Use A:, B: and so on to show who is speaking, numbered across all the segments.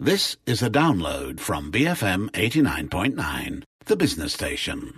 A: This is a download from BFM 89.9, the business station.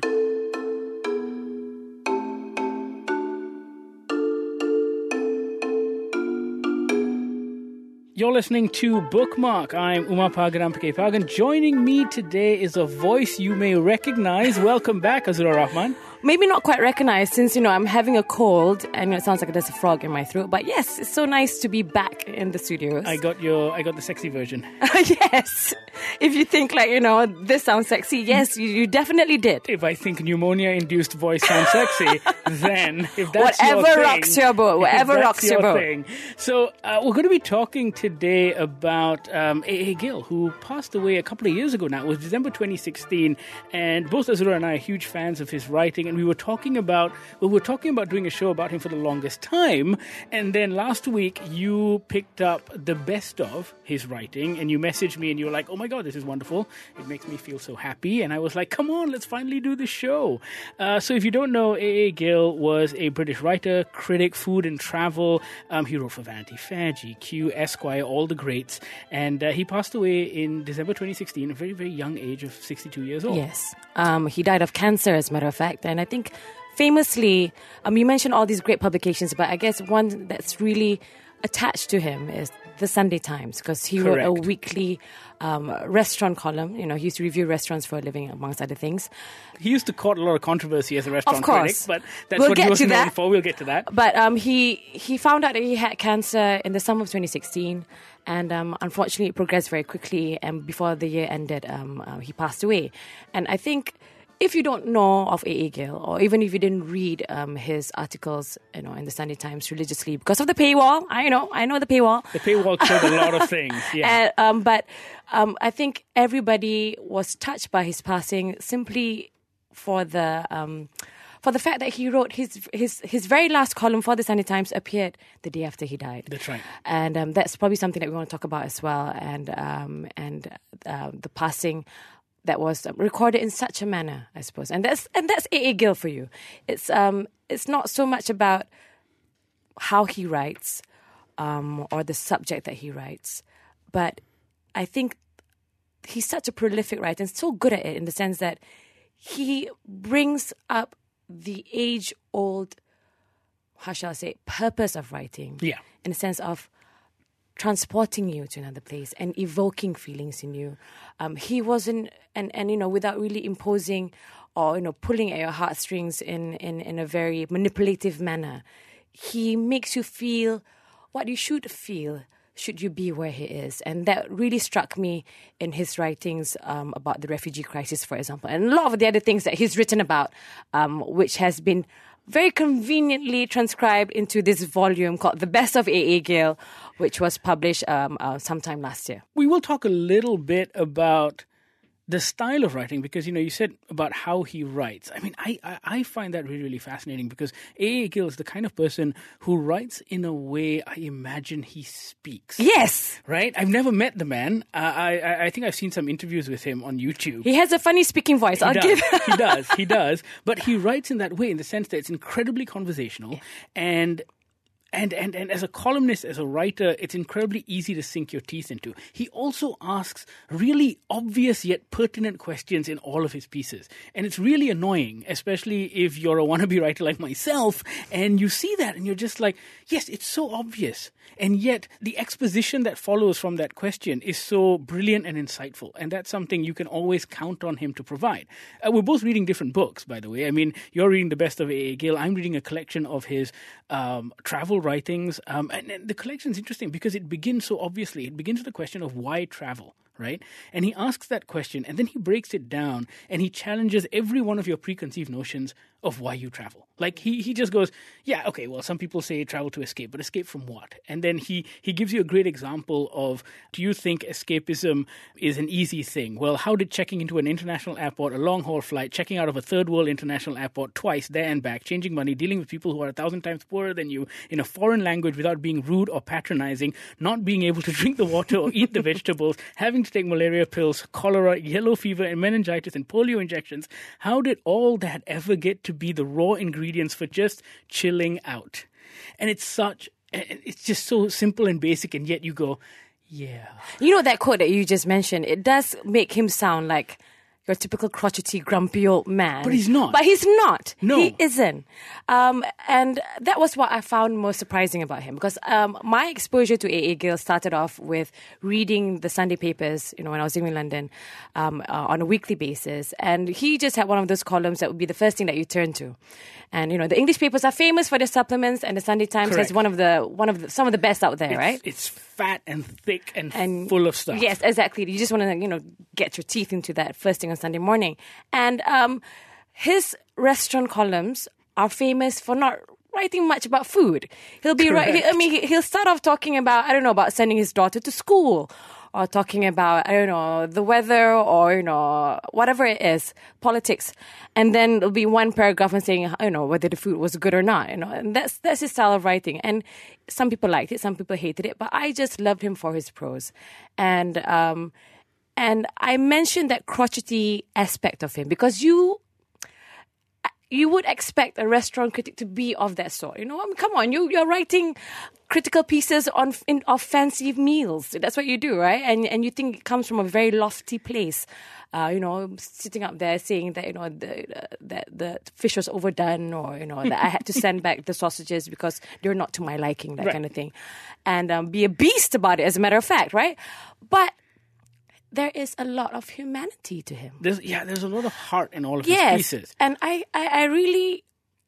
B: You're listening to Bookmark. I'm Uma Pagan Pagan. Joining me today is a voice you may recognize. Welcome back, Azura Rahman
C: maybe not quite recognized since you know I'm having a cold and it sounds like there's a frog in my throat. But yes, it's so nice to be back in the studios.
B: I got your, I got the sexy version.
C: yes, if you think like you know this sounds sexy, yes, you, you definitely did.
B: If I think pneumonia-induced voice sounds sexy, then if that's
C: whatever
B: your
C: rocks your boat, whatever rocks your, boat.
B: Thing. So uh, we're going to be talking today about um, A. A. Gill, who passed away a couple of years ago now. It was December 2016, and both Azura and I are huge fans of his writing and we were talking about well, we were talking about doing a show about him for the longest time, and then last week you picked up the best of his writing, and you messaged me, and you were like, "Oh my god, this is wonderful! It makes me feel so happy." And I was like, "Come on, let's finally do the show." Uh, so if you don't know, A. A. Gill was a British writer, critic, food and travel. Um, he wrote for Vanity Fair, GQ, Esquire, all the greats, and uh, he passed away in December 2016, a very very young age of 62 years old.
C: Yes, um, he died of cancer, as a matter of fact, and I think famously, um, you mentioned all these great publications, but I guess one that's really attached to him is the Sunday Times because he
B: Correct.
C: wrote a weekly um, restaurant column. You know, he used to review restaurants for a living, amongst other things.
B: He used to court a lot of controversy as a restaurant
C: Of course.
B: critic, but that's
C: We'll
B: what he was known
C: that.
B: for. We'll get to that.
C: But um, he he found out that he had cancer in the summer of 2016, and um, unfortunately, it progressed very quickly. And before the year ended, um, uh, he passed away. And I think if you don't know of A. A. Gill, or even if you didn't read um, his articles, you know, in the Sunday Times religiously because of the paywall, I know, I know the paywall.
B: The paywall killed a lot of things. Yeah.
C: And, um, but um, I think everybody was touched by his passing simply for the um, for the fact that he wrote his his his very last column for the Sunday Times appeared the day after he died.
B: That's right.
C: and um, that's probably something that we want to talk about as well. And um, and uh, the passing that was um, recorded in such a manner, I suppose. And that's and that's A. A. Gill for you. It's um it's not so much about how he writes um, or the subject that he writes, but I think he's such a prolific writer and so good at it in the sense that he brings up the age old, how shall I say, purpose of writing.
B: Yeah.
C: In the sense of transporting you to another place and evoking feelings in you. Um, he wasn't, and, and you know, without really imposing or you know pulling at your heartstrings in, in, in a very manipulative manner. He makes you feel what you should feel should you be where he is. And that really struck me in his writings um, about the refugee crisis, for example, and a lot of the other things that he's written about, um, which has been very conveniently transcribed into this volume called The Best of A.A. Gill, which was published um, uh, sometime last year.
B: we will talk a little bit about the style of writing because you know you said about how he writes. I mean, I I, I find that really really fascinating because A. A. Gill is the kind of person who writes in a way I imagine he speaks.
C: Yes!
B: Right. I've never met the man. Uh, I I I think I've seen some interviews with him on YouTube.
C: He has a funny speaking voice. I'll
B: he
C: give.
B: does. he does. He does. But he writes in that way, in the sense that it's incredibly conversational, and and and and as a columnist, as a writer, it's incredibly easy to sink your teeth into. He also asks really obvious yet pertinent questions in all of his pieces, and it's really annoying, especially if you're a wannabe writer like myself, and you see that and you're just like, yes, it's so obvious, and yet the exposition that follows from that question is so brilliant and insightful, and that's something you can always count on him to provide. Uh, we're both reading different books, by the way. I mean, you're reading the best of A. A. Gill. I'm reading a collection of his um, travel writings, um, and, and the collection's interesting because it begins so obviously. It begins with the question of why travel. Right? And he asks that question and then he breaks it down and he challenges every one of your preconceived notions of why you travel. Like he, he just goes, Yeah, okay, well some people say travel to escape, but escape from what? And then he, he gives you a great example of do you think escapism is an easy thing? Well, how did checking into an international airport, a long haul flight, checking out of a third world international airport twice, there and back, changing money, dealing with people who are a thousand times poorer than you in a foreign language without being rude or patronizing, not being able to drink the water or eat the vegetables, having to take malaria pills, cholera, yellow fever, and meningitis and polio injections. How did all that ever get to be the raw ingredients for just chilling out? And it's such, it's just so simple and basic, and yet you go, Yeah.
C: You know that quote that you just mentioned? It does make him sound like your typical crotchety, grumpy old man.
B: But he's not.
C: But he's not.
B: No.
C: He isn't. Um, and that was what I found most surprising about him because um, my exposure to A.A. Gill started off with reading the Sunday papers, you know, when I was living in London um, uh, on a weekly basis. And he just had one of those columns that would be the first thing that you turn to. And, you know, the English papers are famous for their supplements and the Sunday Times
B: Correct.
C: has one of the, one of the, some of the best out there,
B: It's,
C: right?
B: It's fat and thick and,
C: and
B: full of stuff.
C: Yes, exactly. You just want to, you know, get your teeth into that first thing on Sunday morning. And um, his restaurant columns are famous for not writing much about food. He'll be right. I mean, he- he'll start off talking about I don't know about sending his daughter to school. Or talking about I don't know the weather or you know whatever it is politics, and then there'll be one paragraph and saying you know whether the food was good or not, you know, and that's that's his style of writing. And some people liked it, some people hated it, but I just loved him for his prose, and um, and I mentioned that crotchety aspect of him because you you would expect a restaurant critic to be of that sort. You know, I mean, come on, you you're writing critical pieces on in, of fancy meals. That's what you do, right? And and you think it comes from a very lofty place. Uh, you know, sitting up there saying that you know the, that the fish was overdone, or you know that I had to send back the sausages because they're not to my liking, that
B: Right.
C: kind of thing, and um, be a beast about it. As a matter of fact, right? But there is a lot of humanity to him.
B: There's yeah, there's a lot of heart in all of
C: Yes,
B: his pieces.
C: and I, I, I really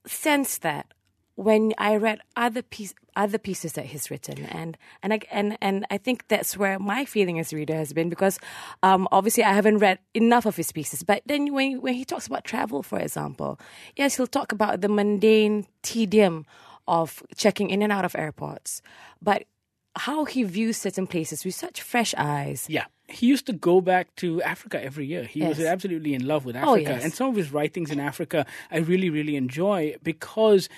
C: sense that when I read other piece, other pieces that he's written, and and I, and and I think that's where my feeling as a reader has been because um, obviously I haven't read enough of his pieces. But then when when he talks about travel, for example, yes, he'll talk about the mundane tedium of checking in and out of airports, but how he views certain places with such fresh eyes.
B: Yeah. He used to go back to Africa every year. He was absolutely in love with
C: Oh,
B: Africa.
C: yes.
B: And some of his writings in Africa I really, really enjoy because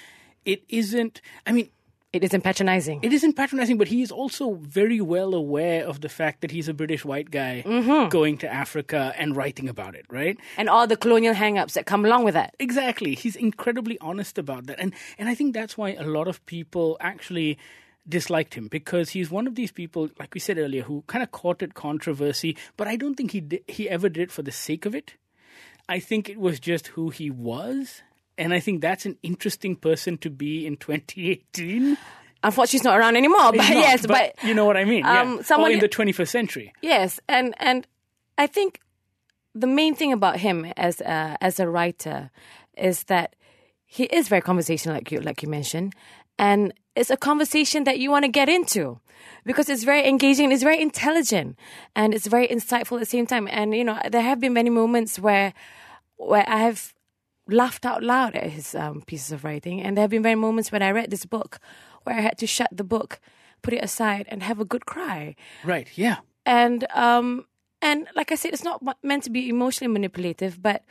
B: it isn't, I mean,
C: It isn't patronizing.
B: it isn't patronizing, but he is also very well aware of the fact that he's a British white guy
C: Mm-hmm.
B: going to Africa and writing about it, right?
C: and all the colonial hang-ups that come along with that.
B: Exactly. He's incredibly honest about that. And and I think that's why a lot of people actually disliked him because he's one of these people like we said earlier who kind of courted controversy, but I don't think he did, he ever did it for the sake of it. I think it was just who he was. And I think that's an interesting person to be in 2018.
C: Unfortunately, she's not around anymore. But
B: He's not,
C: yes, but,
B: you know what I mean.
C: um,
B: yeah.
C: someone-
B: or in the 21st century.
C: yes, and and I think the main thing about him as a, as a writer is that he is very conversational, like you like you mentioned, and it's a conversation that you want to get into because it's very engaging, it's very intelligent, and it's very insightful at the same time. And you know, there have been many moments where where I have laughed out loud at his um, pieces of writing, and there have been many moments when I read this book where I had to shut the book, put it aside, and have a good cry
B: Right. Yeah.
C: and um and like I said, it's not meant to be emotionally manipulative, but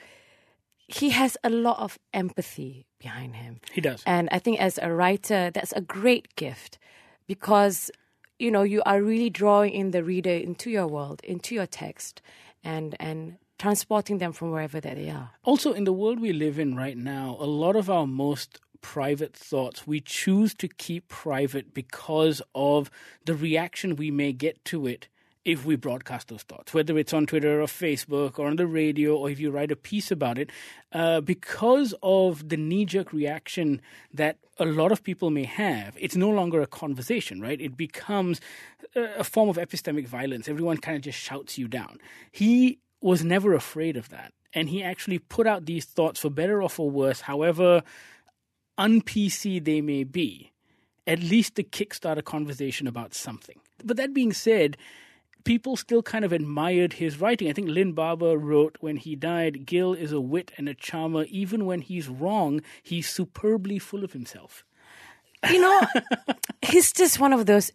C: he has a lot of empathy behind him.
B: He does.
C: And I think as a writer, that's a great gift because you know you are really drawing in the reader into your world, into your text, and and transporting them from wherever that they are.
B: Also, in the world we live in right now, a lot of our most private thoughts we choose to keep private because of the reaction we may get to it if we broadcast those thoughts, whether it's on Twitter or Facebook or on the radio or if you write a piece about it, uh, because of the knee jerk reaction that a lot of people may have, it's no longer a conversation, right? It becomes a a form of epistemic violence. Everyone kind of just shouts you down. He was never afraid of that. And he actually put out these thoughts for better or for worse, however un PC they may be, at least to kickstart a conversation about something. But that being said, people still kind of admired his writing. I think Lynn Barber wrote when he died, Gill is a wit and a charmer. Even when he's wrong, he's superbly full of himself.
C: You know, he's just one of those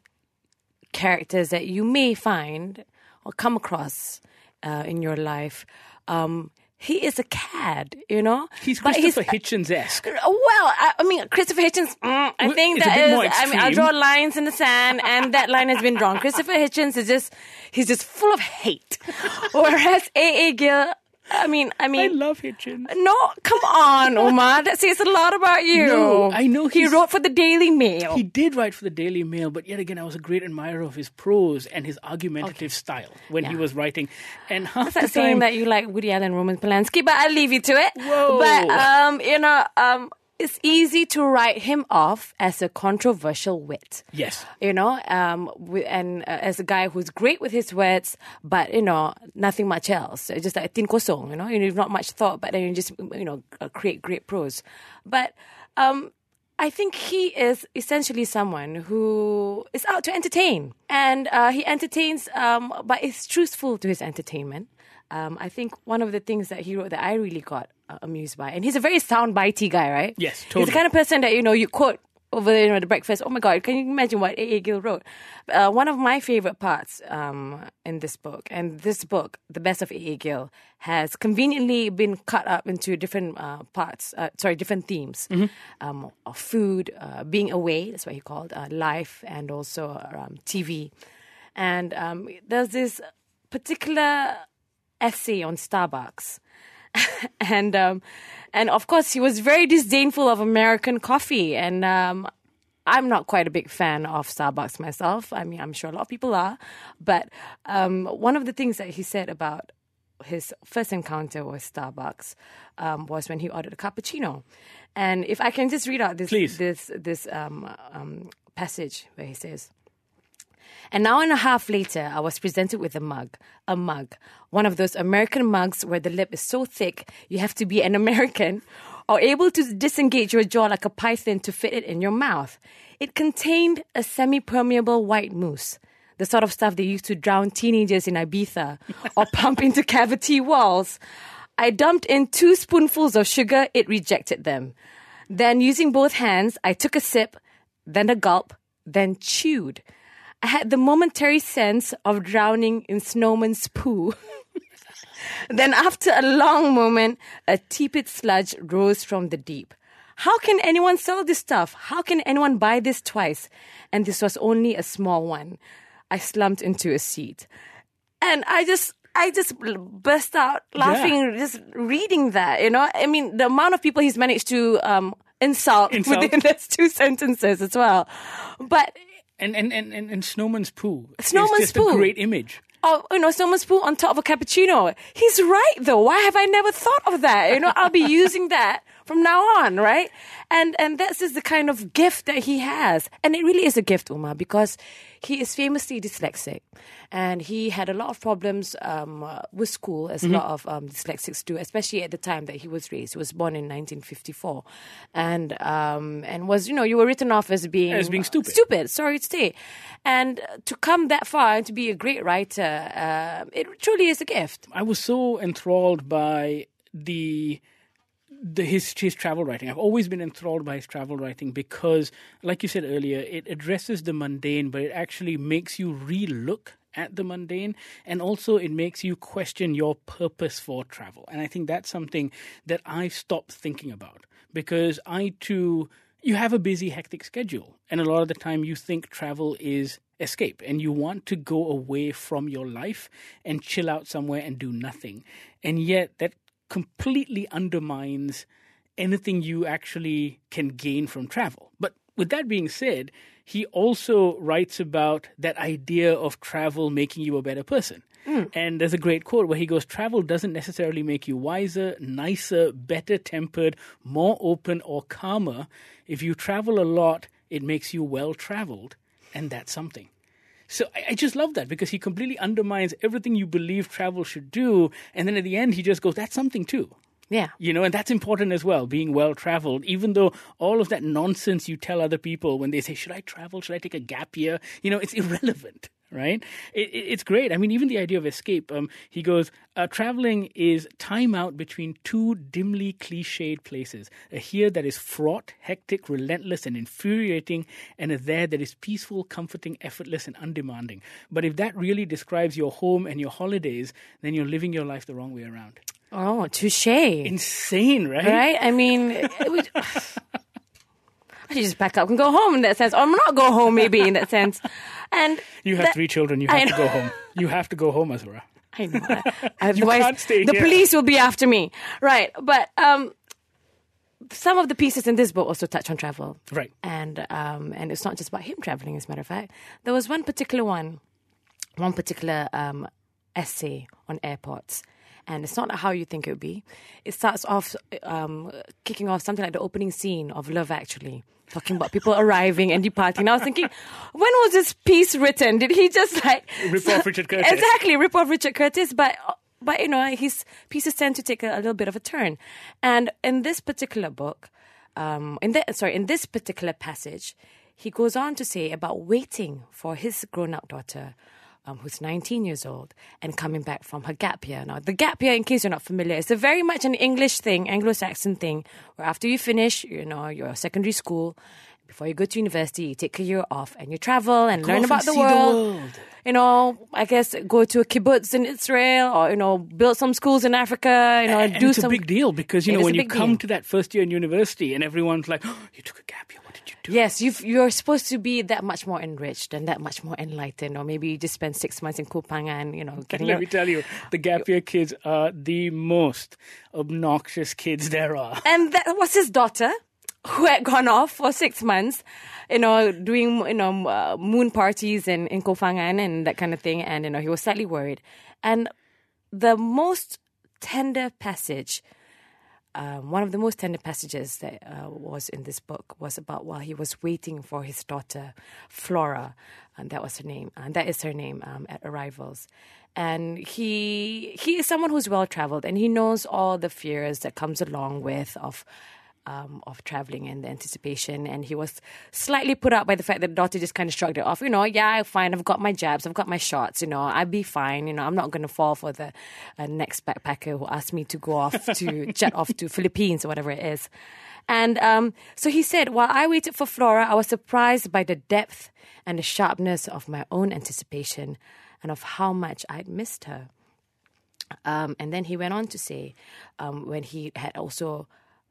C: characters that you may find or come across uh, in your life. Um, he is a cad, you know.
B: He's
C: But
B: Christopher Hitchens esque.
C: Well, I, I mean, Christopher Hitchens, mm, I think
B: it's a bit
C: is, I mean, I'll draw lines in the sand, and that line has been drawn. Christopher Hitchens is just, he's just full of hate. Whereas A.A. Gill, I mean, I mean, I
B: love Hitchens.
C: no, come on, Uma. That says a lot about you.
B: No, I know
C: he wrote for the Daily Mail.
B: He did write for the Daily Mail, but yet again, I was a great admirer of his prose and his argumentative style when he was writing. And half
C: It's
B: the
C: saying
B: time,
C: that you like Woody Allen, Roman Polanski, but I'll leave you to it.
B: Whoa.
C: But um, you know, um, it's easy to write him off as a controversial wit.
B: yes,
C: You know, um, and uh, as a guy who's great with his words, but you know, nothing much else. It's just like tin kosong, you know, you've not much thought, but then you just you know uh, create great prose. But um, I think he is essentially someone who is out to entertain, and uh, he entertains, um, but is truthful to his entertainment. Um, I think one of the things that he wrote that I really got uh, amused by, and he's a very sound bitey guy, right?
B: Yes, totally.
C: He's the kind of person that you know you quote over you know the breakfast. Oh my god, can you imagine what A. A. Gill wrote? Uh, one of my favorite parts um, in this book, and this book, The Best of A. A. Gill, has conveniently been cut up into different uh, parts. Uh, sorry, different themes um, of food, uh, being away. That's what he called uh, life, and also um, TV. And um, there's this particular essay on Starbucks. and um, and of course he was very disdainful of American coffee, and um, I'm not quite a big fan of Starbucks myself. I mean, I'm sure a lot of people are, but um, one of the things that he said about his first encounter with Starbucks um, was when he ordered a cappuccino, and if I can just read out this
B: Please.
C: this this um, um, passage where he says. An hour and a half later, I was presented with a mug. A mug. One of those American mugs where the lip is so thick you have to be an American or able to disengage your jaw like a python to fit it in your mouth. It contained a semi permeable white mousse, the sort of stuff they used to drown teenagers in Ibiza or pump into cavity walls. I dumped in two spoonfuls of sugar, it rejected them. Then, using both hands, I took a sip, then a gulp, then chewed. I had the momentary sense of drowning in snowman's poo. then, after a long moment, a tepid sludge rose from the deep. How can anyone sell this stuff? How can anyone buy this twice? And this was only a small one. I slumped into a seat. And I just, I just burst out laughing just reading that, you know? I mean, the amount of people he's managed to um, insult,
B: Insult.
C: within those two sentences as well. But
B: and and and and, and Snowman's poo.
C: Snowman's
B: is just
C: poo.
B: a great image.
C: oh, you know, snowman's put on top of a cappuccino. He's right though. Why have I never thought of that? You know, I'll be using that from now on, right? And and this is the kind of gift that he has. And it really is a gift, Uma, because he is famously dyslexic. And he had a lot of problems um, uh, with school, as a lot of um, dyslexics do, especially at the time that he was raised. He was born in 1954, and um, and was you know you were written off as being
B: As being stupid.
C: stupid. Sorry to say, and to come that far and to be a great writer, uh, it truly is a gift.
B: I was so enthralled by the the his his travel writing. I've always been enthralled by his travel writing because, like you said earlier, it addresses the mundane, but it actually makes you re-look at the mundane, and also it makes you question your purpose for travel. And I think that's something that I've stopped thinking about because I too. You have a busy, hectic schedule, and a lot of the time you think travel is escape and you want to go away from your life and chill out somewhere and do nothing. And yet that completely undermines anything you actually can gain from travel. But with that being said, he also writes about that idea of travel making you a better person. Hmm. And there's a great quote where he goes, Travel doesn't necessarily make you wiser, nicer, better tempered, more open, or calmer. If you travel a lot, it makes you well traveled, and that's something. So I, I just love that because he completely undermines everything you believe travel should do. And then at the end, he just goes, That's something too.
C: Yeah.
B: You know, and that's important as well, being well traveled, even though all of that nonsense you tell other people when they say, Should I travel? Should I take a gap year? You know, it's irrelevant, right? It, it, it's great. I mean, even the idea of escape, um, he goes, uh, Traveling is time out between two dimly cliched places a here that is fraught, hectic, relentless, and infuriating, and a there that is peaceful, comforting, effortless, and undemanding. But if that really describes your home and your holidays, then you're living your life the wrong way around.
C: Oh, touche.
B: Insane, right?
C: Right? I mean, it would, I should just pack up and go home in that sense, or not go home maybe in that sense. And
B: You have
C: that-
B: three children. You have to go home. You have to go home, Azura.
C: I know. I- Otherwise,
B: can't stay
C: the
B: here.
C: police will be after me. Right. But um, some of the pieces in this book also touch on travel.
B: Right.
C: And um, and it's not just about him traveling, as a matter of fact. There was one particular one, one particular um, essay on airports. And it's not how you think it would be. It starts off um, kicking off something like the opening scene of Love Actually, talking about people arriving and departing. And I was thinking, when was this piece written? Did he just like
B: Rip off Richard Curtis.
C: Exactly, rip off Richard Curtis, but but you know his pieces tend to take a, a little bit of a turn. And in this particular book, um, in that sorry, in this particular passage, he goes on to say about waiting for his grown-up daughter. Um, who's 19 years old and coming back from her gap year. Now, the gap year, in case you're not familiar, is a very much an English thing, Anglo-Saxon thing, where after you finish, you know, your secondary school, before you go to university, you take a year off and you travel and learn about
B: and
C: the
B: see the
C: world
B: world.
C: you know, I guess go to a kibbutz in Israel or, you know, build some schools in Africa, you know,
B: and
C: do
B: it's
C: some.
B: a big deal because you know when you come
C: deal.
B: to that first year in university and everyone's like, oh, "You took a gap year. What did you do?"
C: Yes, you've, you're supposed to be that much more enriched and that much more enlightened, or maybe you just spend six months in Koh Phangan, you know, getting
B: let
C: your-
B: me tell you, the gap year kids are the most obnoxious kids there are.
C: and that was his daughter who had gone off for six months, you know, doing you know uh, moon parties in in Koh Phangan and that kind of thing, and you know he was slightly worried. And the most tender passage, um, one of the most tender passages that uh, was in this book was about while he was waiting for his daughter Flora, and that was her name, and that is her name um, at arrivals. And he he is someone who's well traveled, and he knows all the fears that comes along with of um, of traveling and the anticipation. And he was slightly put out by the fact that the daughter just kind of shrugged it off. You know, yeah, fine. I've got my jabs. I've got my shots. You know, I'll be fine. You know, I'm not going to fall for the uh, next backpacker who asked me to go off to jet off to Philippines or whatever it is. And um, so he said, while I waited for Flora, I was surprised by the depth and the sharpness of my own anticipation and of how much I'd missed her. Um, and then he went on to say, um, when he had also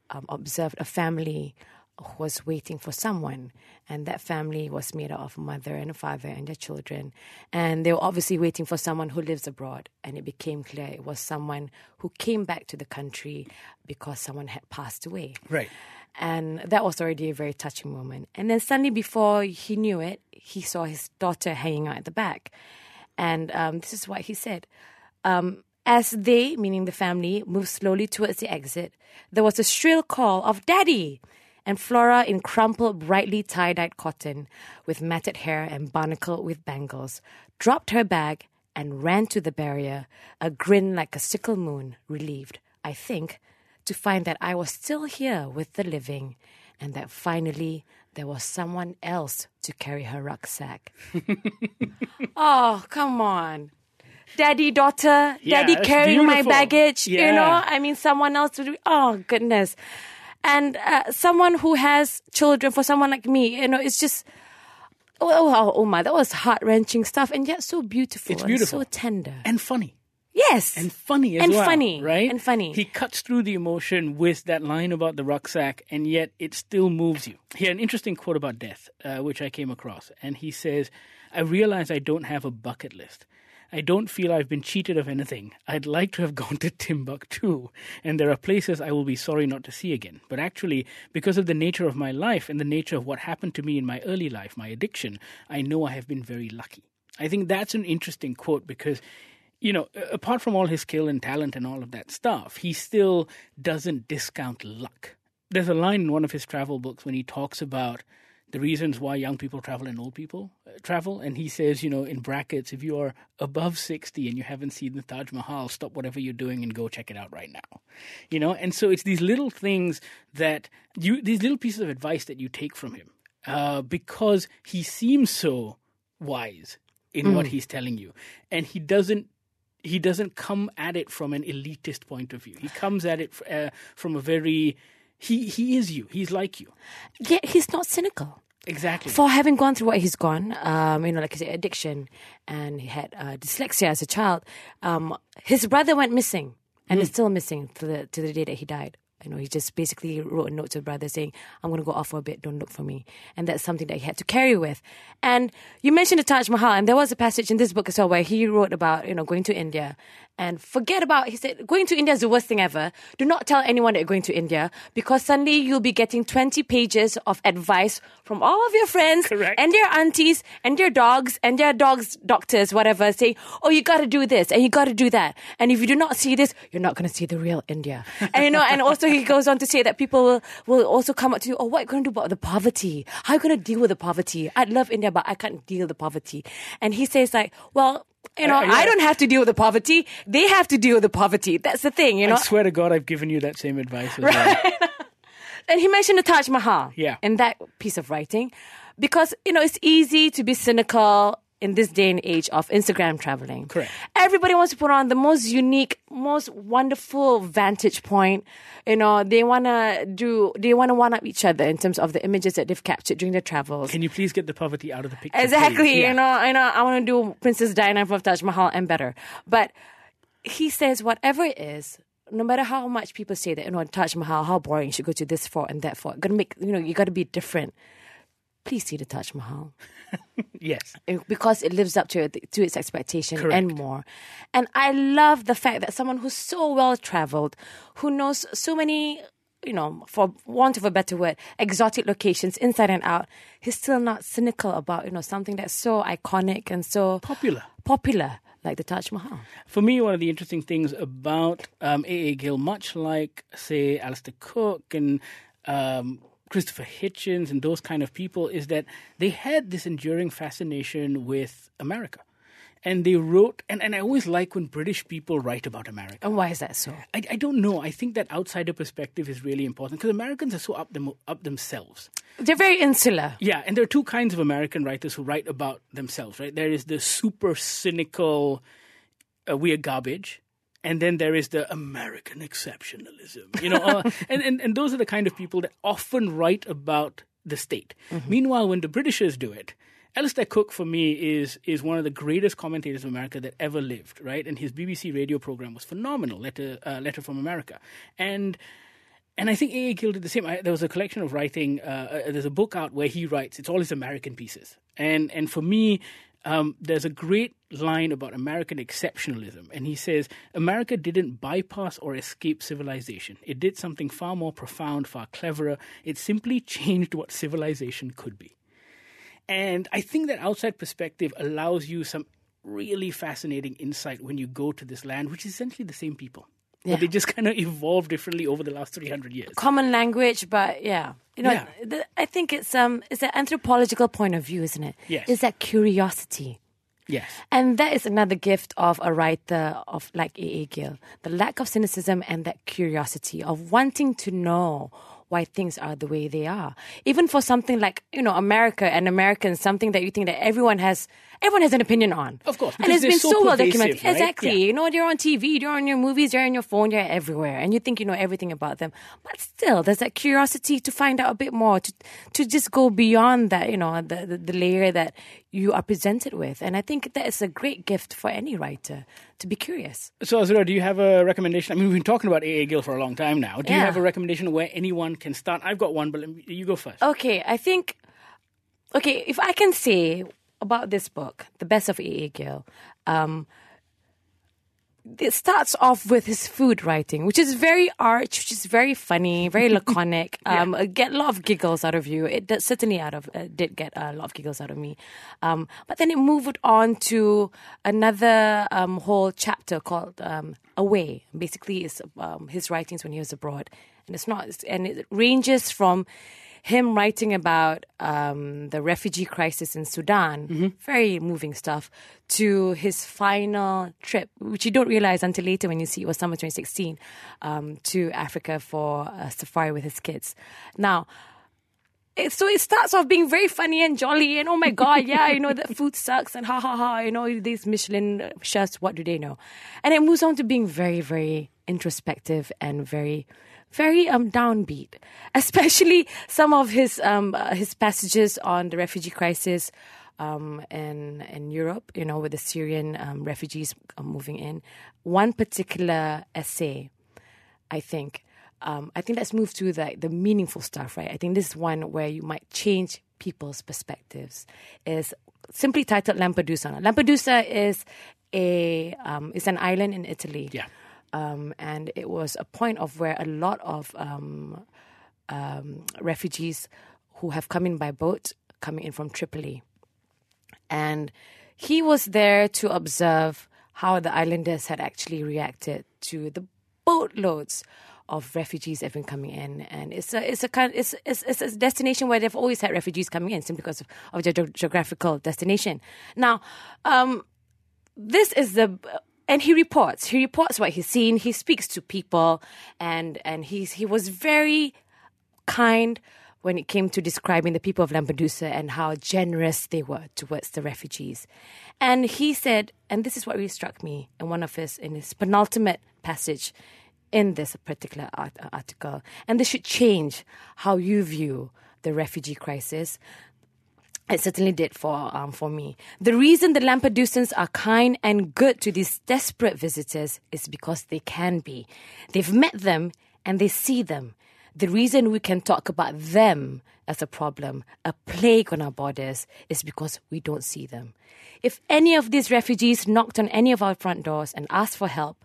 C: um, observed a family who was waiting for someone, and that family was made up of a mother and a father and their children, and they were obviously waiting for someone who lives abroad. And it became clear it was someone who came back to the country because someone had passed away.
B: Right.
C: And that was already a very touching moment. And then suddenly, before he knew it, he saw his daughter hanging out at the back. And um, this is what he said. Um, as they, meaning the family, moved slowly towards the exit, there was a shrill call of Daddy! And Flora, in crumpled, brightly tie dyed cotton, with matted hair and barnacled with bangles, dropped her bag and ran to the barrier, a grin like a sickle moon, relieved, I think, to find that I was still here with the living, and that finally there was someone else to carry her rucksack. oh, come on. Daddy, daughter,
B: Yeah,
C: daddy carrying my
B: beautiful.
C: baggage, you know? I mean, someone else would be, oh, goodness. And uh, someone who has children, for someone like me, you know, it's just, oh, oh, oh my, that was heart wrenching stuff, and yet so beautiful.
B: It's beautiful.
C: And so tender.
B: And funny.
C: yes.
B: And funny as
C: And
B: well.
C: funny,
B: Right?
C: and funny.
B: He cuts through the emotion with that line about the rucksack, and yet it still moves you. He had an interesting quote about death, uh, which I came across. And he says, I realize I don't have a bucket list. I don't feel I've been cheated of anything. I'd like to have gone to Timbuktu, and there are places I will be sorry not to see again. But actually, because of the nature of my life and the nature of what happened to me in my early life, my addiction, I know I have been very lucky. I think that's an interesting quote because you know, apart from all his skill and talent and all of that stuff, he still doesn't discount luck. There's a line in one of his travel books when he talks about the reasons why young people travel and old people uh, travel. And he says, you know, in brackets, if you are above 60 and you haven't seen the Taj Mahal, stop whatever you're doing and go check it out right now. You know, and so it's these little things that you, these little pieces of advice that you take from him uh, because he seems so wise in what he's telling you. And he doesn't he doesn't come at it from an elitist point of view. He comes at it uh, from a very he he is you. He's like you.
C: Yet he's not cynical.
B: Exactly.
C: For having gone through what he's gone, um, you know, like I said, addiction, and he had uh, dyslexia as a child. Um, his brother went missing, and is still missing to the to the day that he died. You know, he just basically wrote a note to his brother saying, I'm going to go off for a bit, don't look for me. And that's something that he had to carry with. And you mentioned the Taj Mahal, and there was a passage in this book as well where he wrote about, you know, going to India and forget about, he said, going to India is the worst thing ever. Do not tell anyone that you're going to India because suddenly you'll be getting 20 pages of advice from all of your friends
B: Correct.
C: and their aunties and their dogs and their dogs, doctors, whatever, saying, oh, you got to do this and you got to do that. And if you do not see this, you're not going to see the real India. And, you know, and also he goes on to say that people will, will also come up to you, oh, what are you going to do about the poverty? How are you going to deal with the poverty? I love India, but I can't deal with the poverty. And he says like, well, you know,
B: Uh, yeah.
C: I don't have to deal with the poverty. They have to deal with the poverty. That's the thing, you know.
B: I swear to God, I've given you that same advice as well.
C: And he mentioned the Taj Mahal
B: Yeah.
C: in that piece of writing because, you know, it's easy to be cynical in this day and age of Instagram traveling.
B: Correct.
C: Everybody wants to put on the most unique, most wonderful vantage point. You know, they want to do, they want to one up each other in terms of the images that they've captured during their travels.
B: Can you please get the poverty out of the picture?
C: Exactly.
B: Yeah.
C: You know, I know I want to do Princess Diana of Taj Mahal and better. But he says whatever it is, no matter how much people say that, you know, Taj Mahal, how boring, you should go to this fort and that fort. Gonna make you know, you gotta be different. Please see the Taj Mahal.
B: Yes.
C: Because it lives up to to its expectation
B: Correct.
C: and more. And I love the fact that someone who's so well traveled, who knows so many you know, for want of a better word, exotic locations inside and out, he's still not cynical about, you know, something that's so iconic and so
B: Popular.
C: popular like the Taj Mahal.
B: For me, one of the interesting things about um, A.A. Gill, much like, say, Alistair Cooke and um, Christopher Hitchens and those kind of people, is that they had this enduring fascination with America. And they wrote, and, and I always like when British people write about America.
C: And why is that so?
B: I, I don't know. I think that outsider perspective is really important because Americans are so up, them, up themselves.
C: They're very insular.
B: Yeah, and there are two kinds of American writers who write about themselves, right? There is the super cynical, uh, we are garbage, and then there is the American exceptionalism, you know, uh, and, and, and those are the kind of people that often write about the state. Meanwhile, when the Britishers do it, Alistair Cooke for me is is one of the greatest commentators of America that ever lived, right? And his BBC radio program was phenomenal, Letter uh, Letter from America, and and I think A.A. Gill did the same. I, there was a collection of writing. Uh, uh, there's a book out where he writes. It's all his American pieces, and and for me, um, there's a great line about American exceptionalism, and he says America didn't bypass or escape civilization. It did something far more profound, far cleverer. It simply changed what civilization could be. And I think that outside perspective allows you some really fascinating insight when you go to this land, which is essentially the same people.
C: Yeah.
B: But they just kind of evolved differently over the last 300 years.
C: Common language, but yeah. You know,
B: Yeah.
C: the, I think it's um it's an anthropological point of view, isn't it?
B: Yes.
C: It's that curiosity.
B: Yes.
C: And that is another gift of a writer of like A.A. Gill. The lack of cynicism and that curiosity of wanting to know why things are the way they are. Even for something like, you know, America and Americans, something that you think that everyone has everyone has an opinion on.
B: Of course,
C: And it's been
B: so
C: so, well documented.
B: right?
C: Exactly.
B: Yeah.
C: You know, you're on TV, you're on your movies, you're on your phone, you're everywhere. And you think you know everything about them. But still, there's that curiosity to find out a bit more, to to just go beyond that, you know, the, the, the layer that you are presented with. And I think that is a great gift for any writer to be curious.
B: So, Azura, do you have a recommendation? I mean, we've been talking about A.A. Gill for a long time now. Do you have a recommendation where anyone can start? I've got one, but let me, you go first.
C: Okay, I think. Okay, if I can say about this book, The Best of A.A. Gill, um, it starts off with his food writing, which is very arch, which is very funny, very laconic. Um, uh, Get a lot of giggles out of you. It does, certainly out of uh, did get a lot of giggles out of me. Um, but then it moved on to another um, whole chapter called um, Away. Basically, is um, his writings when he was abroad, and it's not, and it ranges from him writing about um, the refugee crisis in Sudan, very moving stuff, to his final trip, which you don't realize until later when you see it was summer 2016, um, to Africa for a safari with his kids. Now, it, so it starts off being very funny and jolly and oh my god yeah you know that food sucks and ha ha ha you know these michelin chefs what do they know and it moves on to being very very introspective and very very um downbeat especially some of his um uh, his passages on the refugee crisis um in in Europe you know with the Syrian um, refugees uh, moving in one particular essay I think, um, I think let's move to the the meaningful stuff, right? I think this is one where you might change people's perspectives. Is simply titled Lampedusa. Lampedusa is a um, is an island in Italy.
B: Yeah.
C: Um, and it was a point of where a lot of um, um, refugees who have come in by boat coming in from Tripoli. And he was there to observe how the islanders had actually reacted to the boatloads of refugees have been coming in, and it's a it's a kind it's it's, it's a destination where they've always had refugees coming in simply because of, of their ge- geographical destination. Now, um, this is the and he reports he reports what he's seen. He speaks to people, and and he's he was very kind when it came to describing the people of Lampedusa and how generous they were towards the refugees. And he said, and this is what really struck me in one of his in his penultimate passage in this particular art- article, and this should change how you view the refugee crisis. It certainly did for um, for me. The reason the Lampedusans are kind and good to these desperate visitors is because they can be. They've met them and they see them. The reason we can talk about them as a problem, a plague on our borders, is because we don't see them. If any of these refugees knocked on any of our front doors and asked for help,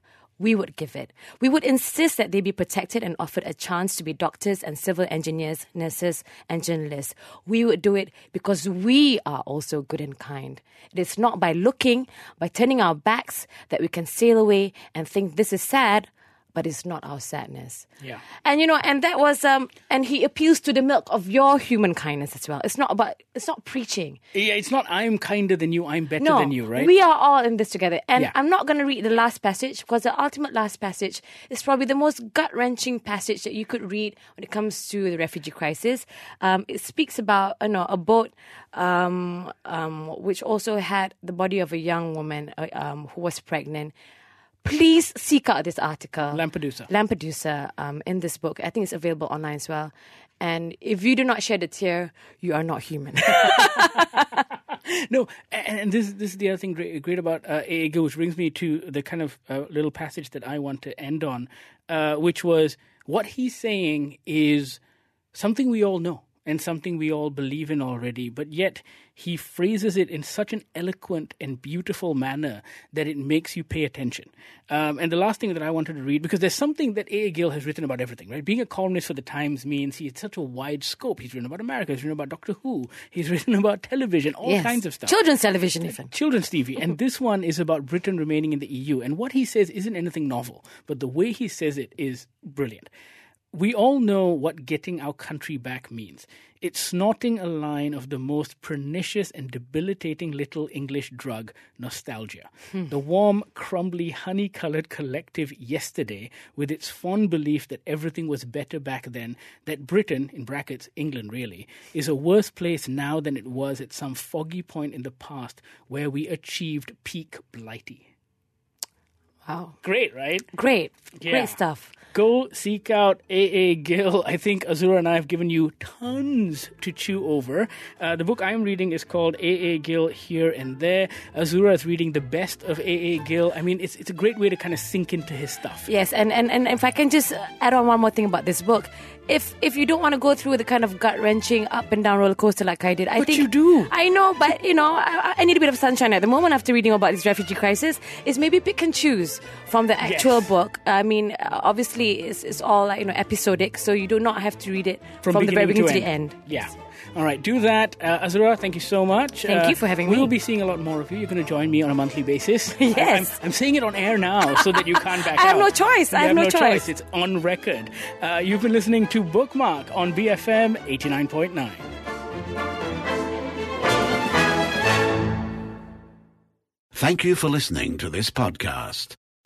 C: we would give it. We would insist that they be protected and offered a chance to be doctors and civil engineers, nurses, and journalists. We would do it because we are also good and kind. It is not by looking, by turning our backs, that we can sail away and think this is sad, but it's not our sadness.
B: Yeah.
C: And you know, and that was um and he appeals to the milk of your human kindness as well. It's not about it's not preaching.
B: Yeah, it's not I'm kinder than you, I'm better
C: No,
B: than you, right?
C: we are all in this together. And
B: Yeah.
C: I'm not going to read the last passage because the ultimate last passage is probably the most gut wrenching passage that you could read when it comes to the refugee crisis. Um, it speaks about you know, a boat um, um, which also had the body of a young woman uh, um, who was pregnant. Please seek out this article.
B: Lampedusa.
C: Lampedusa um, in this book. I think it's available online as well. And if you do not shed a tear, you are not human.
B: No, and, this this is the other thing great, great about uh, A.A. Gill, which brings me to the kind of uh, little passage that I want to end on, uh, which was what he's saying is something we all know and something we all believe in already, but yet he phrases it in such an eloquent and beautiful manner that it makes you pay attention. Um, and the last thing that I wanted to read, because there's something that A.A. Gill has written about everything, right? Being a columnist for the Times means he has such a wide scope. He's written about America, he's written about Doctor Who, he's written about television, all
C: Yes.
B: kinds of stuff
C: Children's television, even.
B: children's TV, and this one is about Britain remaining in the EU. And what he says isn't anything novel, but the way he says it is brilliant. We all know what getting our country back means. It's snorting a line of the most pernicious and debilitating little English drug, nostalgia. Hmm. The warm, crumbly, honey colored collective yesterday, with its fond belief that everything was better back then, that Britain, in brackets, England really, is a worse place now than it was at some foggy point in the past where we achieved peak blighty.
C: Wow.
B: Great, right?
C: Great.
B: Yeah.
C: Great stuff.
B: Go seek out A.A. Gill. I think Azura and I have given you tons to chew over. Uh, the book I'm reading is called A.A. Gill Here and There. Azura is reading the best of A.A. Gill. I mean, it's, it's a great way to kind of sink into his stuff.
C: Yes, and, and, and if I can just add on one more thing about this book, if if you don't want to go through the kind of gut wrenching up and down roller coaster like I did, I
B: But
C: think
B: you do.
C: I know, but you know, I, I need a bit of sunshine at the moment after reading about this refugee crisis. Is maybe pick and choose from the actual
B: Yes.
C: book. I mean, uh, obviously, it's, it's all like you know episodic, so you do not have to read it from, the very beginning to, the end.
B: Yeah. All right, do that. Uh, Azura, thank you so much.
C: Thank
B: Uh,
C: you for having
B: we
C: me.
B: We will be seeing a lot more of you. You're going to join me on a monthly basis.
C: Yes.
B: I'm, I'm saying it on air now so that you can't back
C: I have
B: out.
C: no choice. I have no choice.
B: It's on record. Uh, you've been listening to Bookmark on BFM 89.9.
A: Thank you for listening to this podcast.